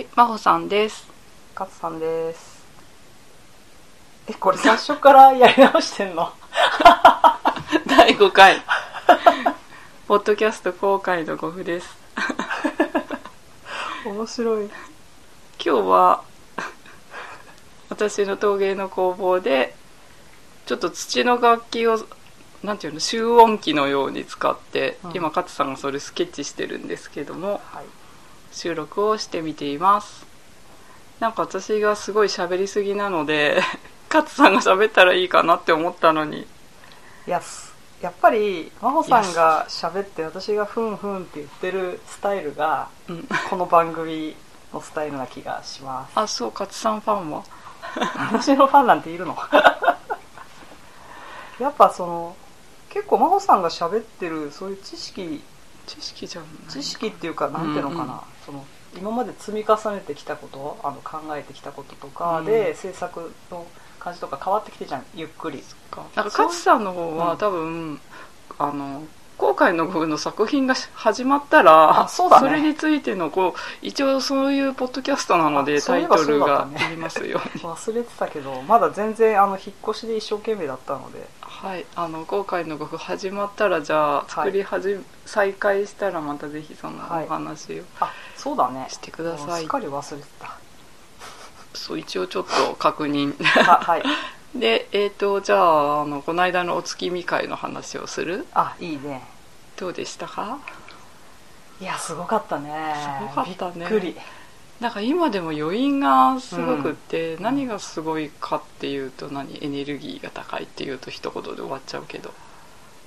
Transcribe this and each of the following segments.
はい、真帆さんです。勝さんですえこれ最初からやり直してんの？第5回。ポッドキャスト公開の5分です。面白い今日は、私の陶芸の工房で、ちょっと土の楽器を、なんていうの、集音機のように使って、うん今、勝さんがそれスケッチしてるんですけども、はい収録をしてみています。なんか私がすごい喋りすぎなので、勝さんが喋ったらいいかなって思ったのに、いやすやっぱり真帆さんが喋って私がふんふんって言ってるスタイルがうん。この番組のスタイルな気がしますあ、そう、勝さんファンは。私のファンなんているの？やっぱその結構真帆さんが喋ってるそういう知識知識じゃない。知識っていうかなんていうのかな、うんうん。その今まで積み重ねてきたことあの考えてきたこととかで、うん。制作の感じとか変わってきてるじゃん。ゆっくり。か。なんか勝さんの方は、うん。多分あの後悔の部分の作品が始まったらあそね。れについてのこう一応そういうポッドキャストなのでタイトルがありますよ。う に忘れてたけどまだ全然あの引っ越しで一生懸命だったのではいあの後悔の部分始まったらじゃあ作り始め、再開したらまたぜひそのはい。お話をあそうだね。してください、もうすっかり忘れてた。そう一応ちょっと確認。あはい。でえっ、とじゃああのこの間のお月見会の話をする？あいいね。どうでしたか？いやすごかったね。すごかったね。びっくりなんか今でも余韻がすごくって、ん。何がすごいかっていうと何エネルギーが高いっていうと一言で終わっちゃうけど。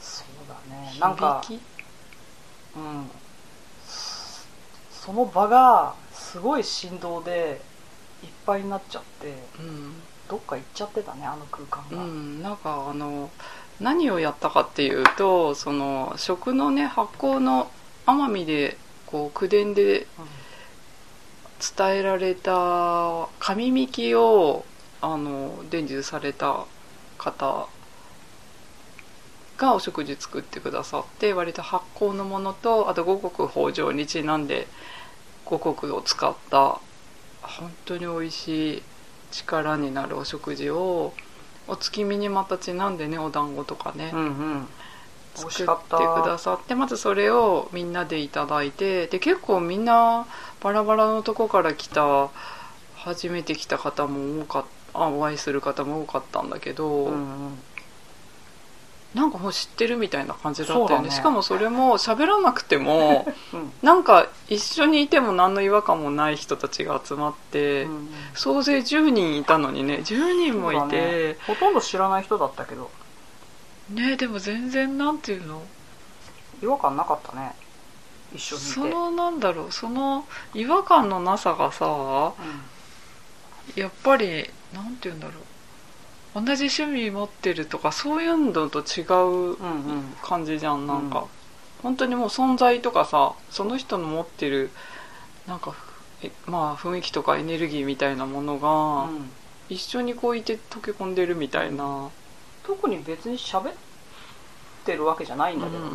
そうだね。なんかうん。その場がすごい振動でいっぱいになっちゃってうん、どっか行っちゃってたねあの空間うが、ん、なんかあの何をやったかっていうとその食のね発酵の奄美でこう口伝で伝えられた紙みきをあの伝授された方がお食事作ってくださって割と発酵のものとあと五穀豊穣にちなんで五穀を使った本当に美味しい力になるお食事をお月見にまたちなんでねお団子とかね、うんうん。作ってた。くださってまずそれをみんなでいただいてで結構みんなバラバラのとこから来た初めて来た方も多かったあお会いする方も多かったんだけど、うんうん。なんかもう知ってるみたいな感じだったよね。ね。しかもそれも喋らなくても うん。なんか一緒にいても何の違和感もない人たちが集まって、うん総勢10人いたのにね10人もいてね。ほとんど知らない人だったけどねでも全然なんていうの？違和感なかったね。一緒にいて。そのなんだろうその違和感のなさがさうん。やっぱりなんて言うんだろう。同じ趣味持ってるとかそういうのと違ううんうん。感じじゃんなんか、うん。本当にもう存在とかさその人の持ってるなんかえまあ雰囲気とかエネルギーみたいなものが、うん。一緒にこういて溶け込んでるみたいな特に別に喋ってるわけじゃないんだけどね、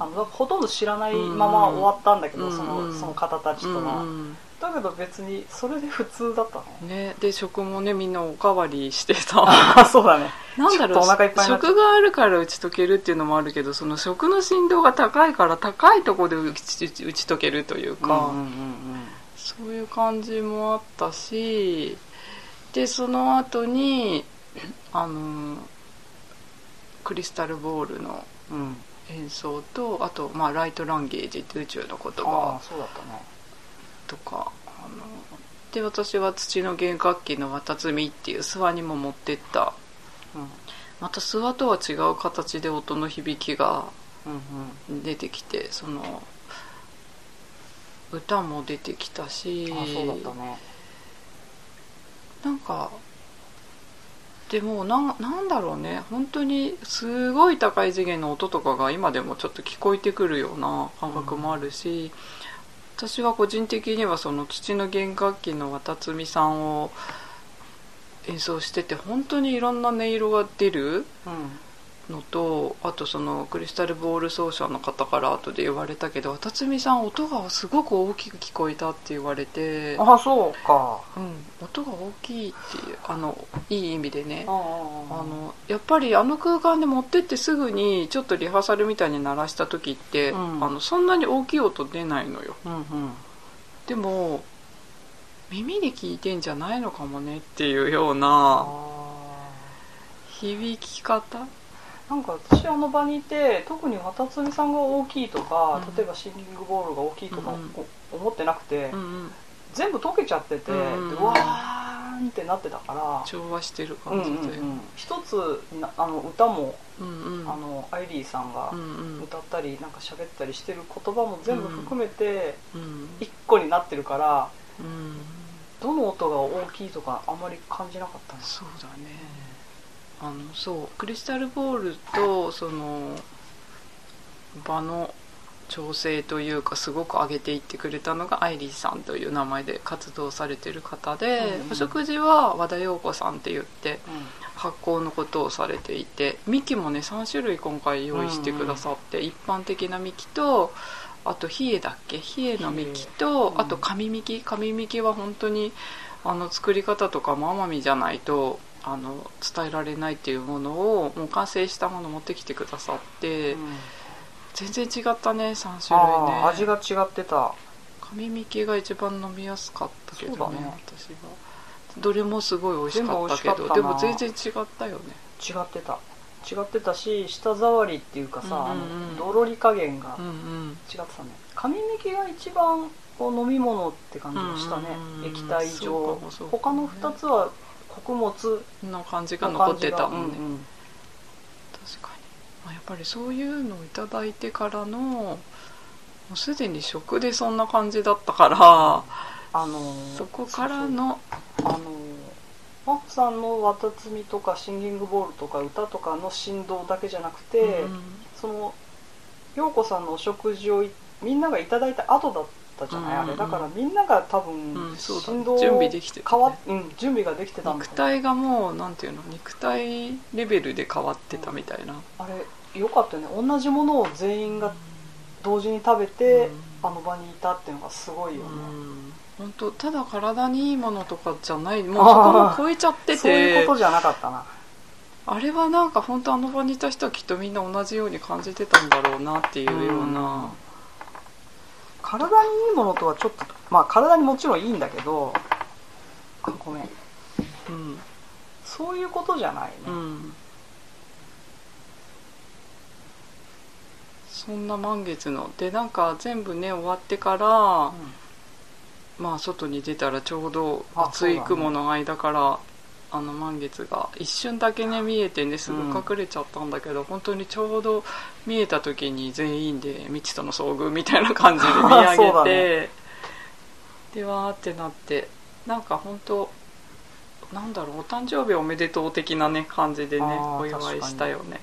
あのほとんど知らないまま終わったんだけど、うんそのその方たちとは、うんだけど別にそれで普通だったうねで食もねみんなおかわりしてさ。あそうだね。なんだろう食があるから打ち解けるっていうのもあるけどその食の振動が高いから高いところで打ち打ち打ち解けるというか、そういう感じもあったし。でその後にあのクリスタルボールの演奏とあと、まあ、ライトランゲージって宇宙の言あ葉。あそうだったね。とかあので私は土の弦楽器の綿摘みっていう諏訪にも持ってった。うん。また諏訪とは違う形で音の響きがうんうん。出てきてその歌も出てきたし。あそうだったね。なんかでもななんだろうね。本当にすごい高い次元の音とかが今でもちょっと聞こえてくるような感覚もあるし、私は個人的にはその土の弦楽器の渡積さんを演奏してて本当にいろんな音色が出る。うん。のとあとそのクリスタルボール奏者の方から後で言われたけど辰巳さん音がすごく大きく聞こえたって言われて、ああそうか。うん、音が大きいっていうあのいい意味でね。ああのやっぱりあの空間で持ってってすぐにちょっとリハーサルみたいに鳴らした時って、うん。あのそんなに大きい音出ないのよ。うんうん。でも耳で聞いてんじゃないのかもねっていうようあなー。響き方なんか私あの場にいて特に渡澄さんが大きいとか、うん。例えばシンギングボールが大きいとか、思ってなくて、うんうん。全部溶けちゃってて、うんでわーんってなってたから調和してるうん感じで。うんうん一つなあの歌も、うんうん。あのアイリーさんがうんうん。歌ったりなんか喋ったりしてる言葉も全部含めてうん。一個になってるからうん。どの音が大きいとかあんまり感じなかったんですそうだねあのそうクリスタルボールとその場の調整というかすごく上げていってくれたのがアイリーさんという名前で活動されてる方で、うん。うんお食事は和田陽子さんって言ってう発酵のことをされていてミキもね3種類今回用意してくださって、一般的なミキとあと冷えだっけ？冷えのミキと、うん。あと紙ミキ？紙ミキは本当にあの作り方とかも奄美じゃないとあの伝えられないっていうものをもう完成したものを持ってきてくださって、んうん全然違ったね3種類ね。味が違ってた。紙ミキが一番飲みやすかったけどねそうだね。私は。どれもすごい美味しかったけどでも全然違ったよね。違ってた。違ってたし舌触りっていうかさ、うんうんどろり加減がうんうん。違ってたね。紙みきが一番こう飲み物って感じがしたね、うんうんうん。液体状。他のもね。2つは穀物の感じがの残ってたもんね、うんうん。確かに、まあ、やっぱりそういうのをいただいてからのもうすでに食でそんな感じだったからあのーそこからのあのーマッさんの「綿摘み」とか「シンギングボール」とか歌とかの振動だけじゃなくて、うんその陽子さんのお食事をいみんながいただいた後だったじゃない、うんうんうんあれ。だからみんなが多分振動を準備できてたね。うん、準備ができてた肉体がもうなんていうの？肉体レベルで変わってたみたいな、あれよかったよね。同じものを全員が同時に食べて、うん。あの場にいたっていうのがすごいよね、うん。本当ただ体にいいものとかじゃない。もうそこも超えちゃってそういうてことじゃなかったな。あれはなんか本当あの場にいた人はきっとみんな同じように感じてたんだろうなっていうような、体にいいものとはちょっとまあ体にもちろんいいんだけどあごめん。うん。そういうことじゃないね、うん。そんな満月の。でなんか全部ね終わってから、まあ外に出たらちょうどあ厚い雲の間からあの満月が一瞬だけね見えてねすぐ隠れちゃったんだけど、本当にちょうど見えた時に全員で未知との遭遇みたいな感じで見上げて、ね。でわーってなってなんか本当なんだろうお誕生日おめでとう的なね感じでねお祝いしたよね。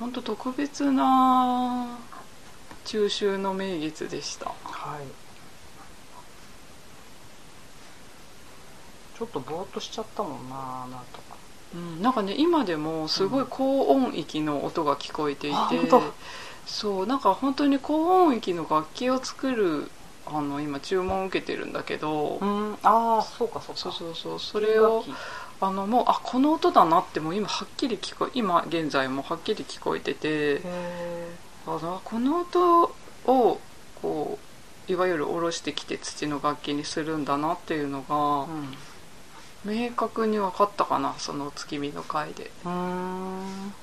本当特別な中秋の名月でした。はいちょっとぼーっとしちゃったもんななんとか。うん、なんかね今でもすごい高音域の音が聞こえていて、あ本当。そうなんか本当に高音域の楽器を作るあの今注文を受けてるんだけど、うんああそうかそうか。そうそうそうそれをあのもうあこの音だなってもう今はっきり聞こえ今現在もはっきり聞こえててへあのこの音をこういわゆる下ろしてきて土の楽器にするんだなっていうのがえ明確に分かったかなその月見の回で。うんうん。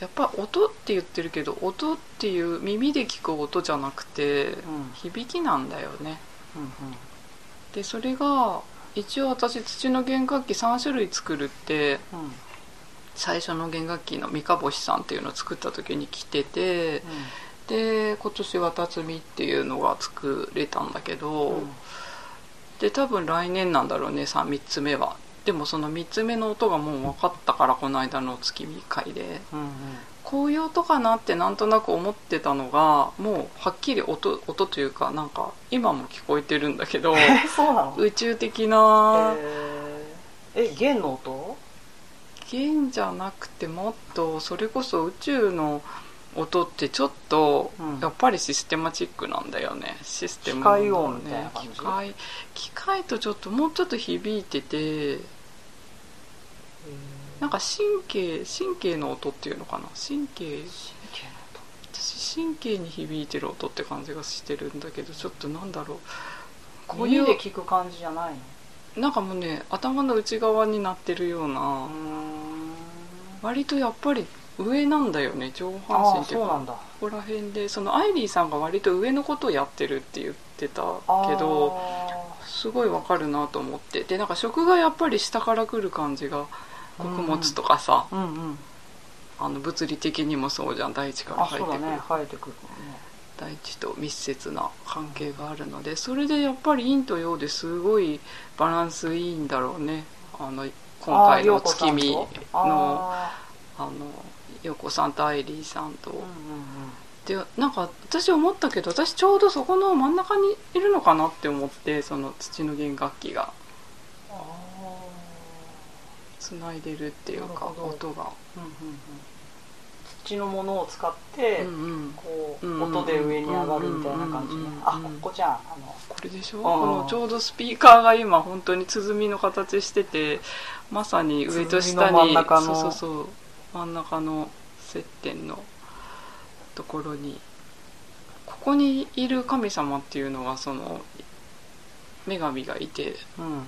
やっぱ音って言ってるけど音っていう耳で聞く音じゃなくてうん。響きなんだよね。うんでそれが一応私土の弦楽器3種類作るってうん。最初の弦楽器の三日星さんっていうのを作った時に来ててで今年は辰巳っていうのが作れたんだけど、うんで多分来年なんだろうね 3, 3つ目は。でもその3つ目の音がもう分かったからこの間の月見会で。うんうん。こういう音かなってなんとなく思ってたのがもうはっきり音音というかなんか今も聞こえてるんだけど 宇宙的なえー。え弦の音？弦じゃなくてもっとそれこそ宇宙の音ってちょっとうん。やっぱりシステマチックなんだよね。システム機械音みたいな感じ？機械機械とちょっともうちょっと響いててなんか神経神経の音っていうのかな？神経神経の私神経に響いてる音って感じがしてるんだけどちょっとなんだろう。音こういう耳で聞く感じじゃないの？なんかもうね頭の内側になってるような、割とやっぱり上なんだよね上半身っていうここら辺でそのアイリーさんが割と上のことをやってるって言ってたけどあすごいわかるなと思って。でなんか食がやっぱり下から来る感じが穀物とかさ、ーうんうん。あの物理的にもそうじゃん。大地からあ生えてくる、ね。生えてくるね。大地と密接な関係があるのでそれでやっぱり陰と陽ですごいバランスいいんだろうね。あの今回の月見のああの陽子さんとアイリーさんと、ーうんうんうん。でなんか私思ったけど私ちょうどそこの真ん中にいるのかなって思ってその土の弦楽器が。あつないでるっていうか音が、ーうんうんうん。土のものを使って、うんうん、こう、音で上に上がるみたいな感じね、うんうんうんあここじゃんあの。これでしょ？んこのちょうどスピーカーが今本当に鼓の形しててまさに上と下鼓の真んに中の。そうそうそう真ん中の接点のところにここにいる神様っていうのがその女神がいてうん。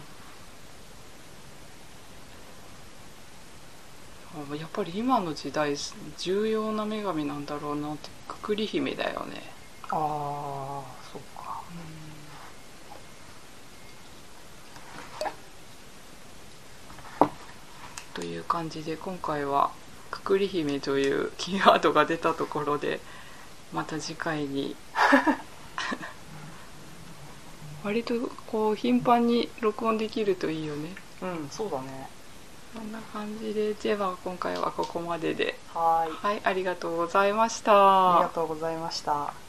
あやっぱり今の時代重要な女神なんだろうなってくくり姫だよね。ああそっか。という感じで今回は「くくり姫」というキーワードが出たところでまた次回に。割とこう頻繁に録音できるといいよね。うんそうだね。そんな感じででは今回はここまでで。はーい。はいありがとうございました。ありがとうございました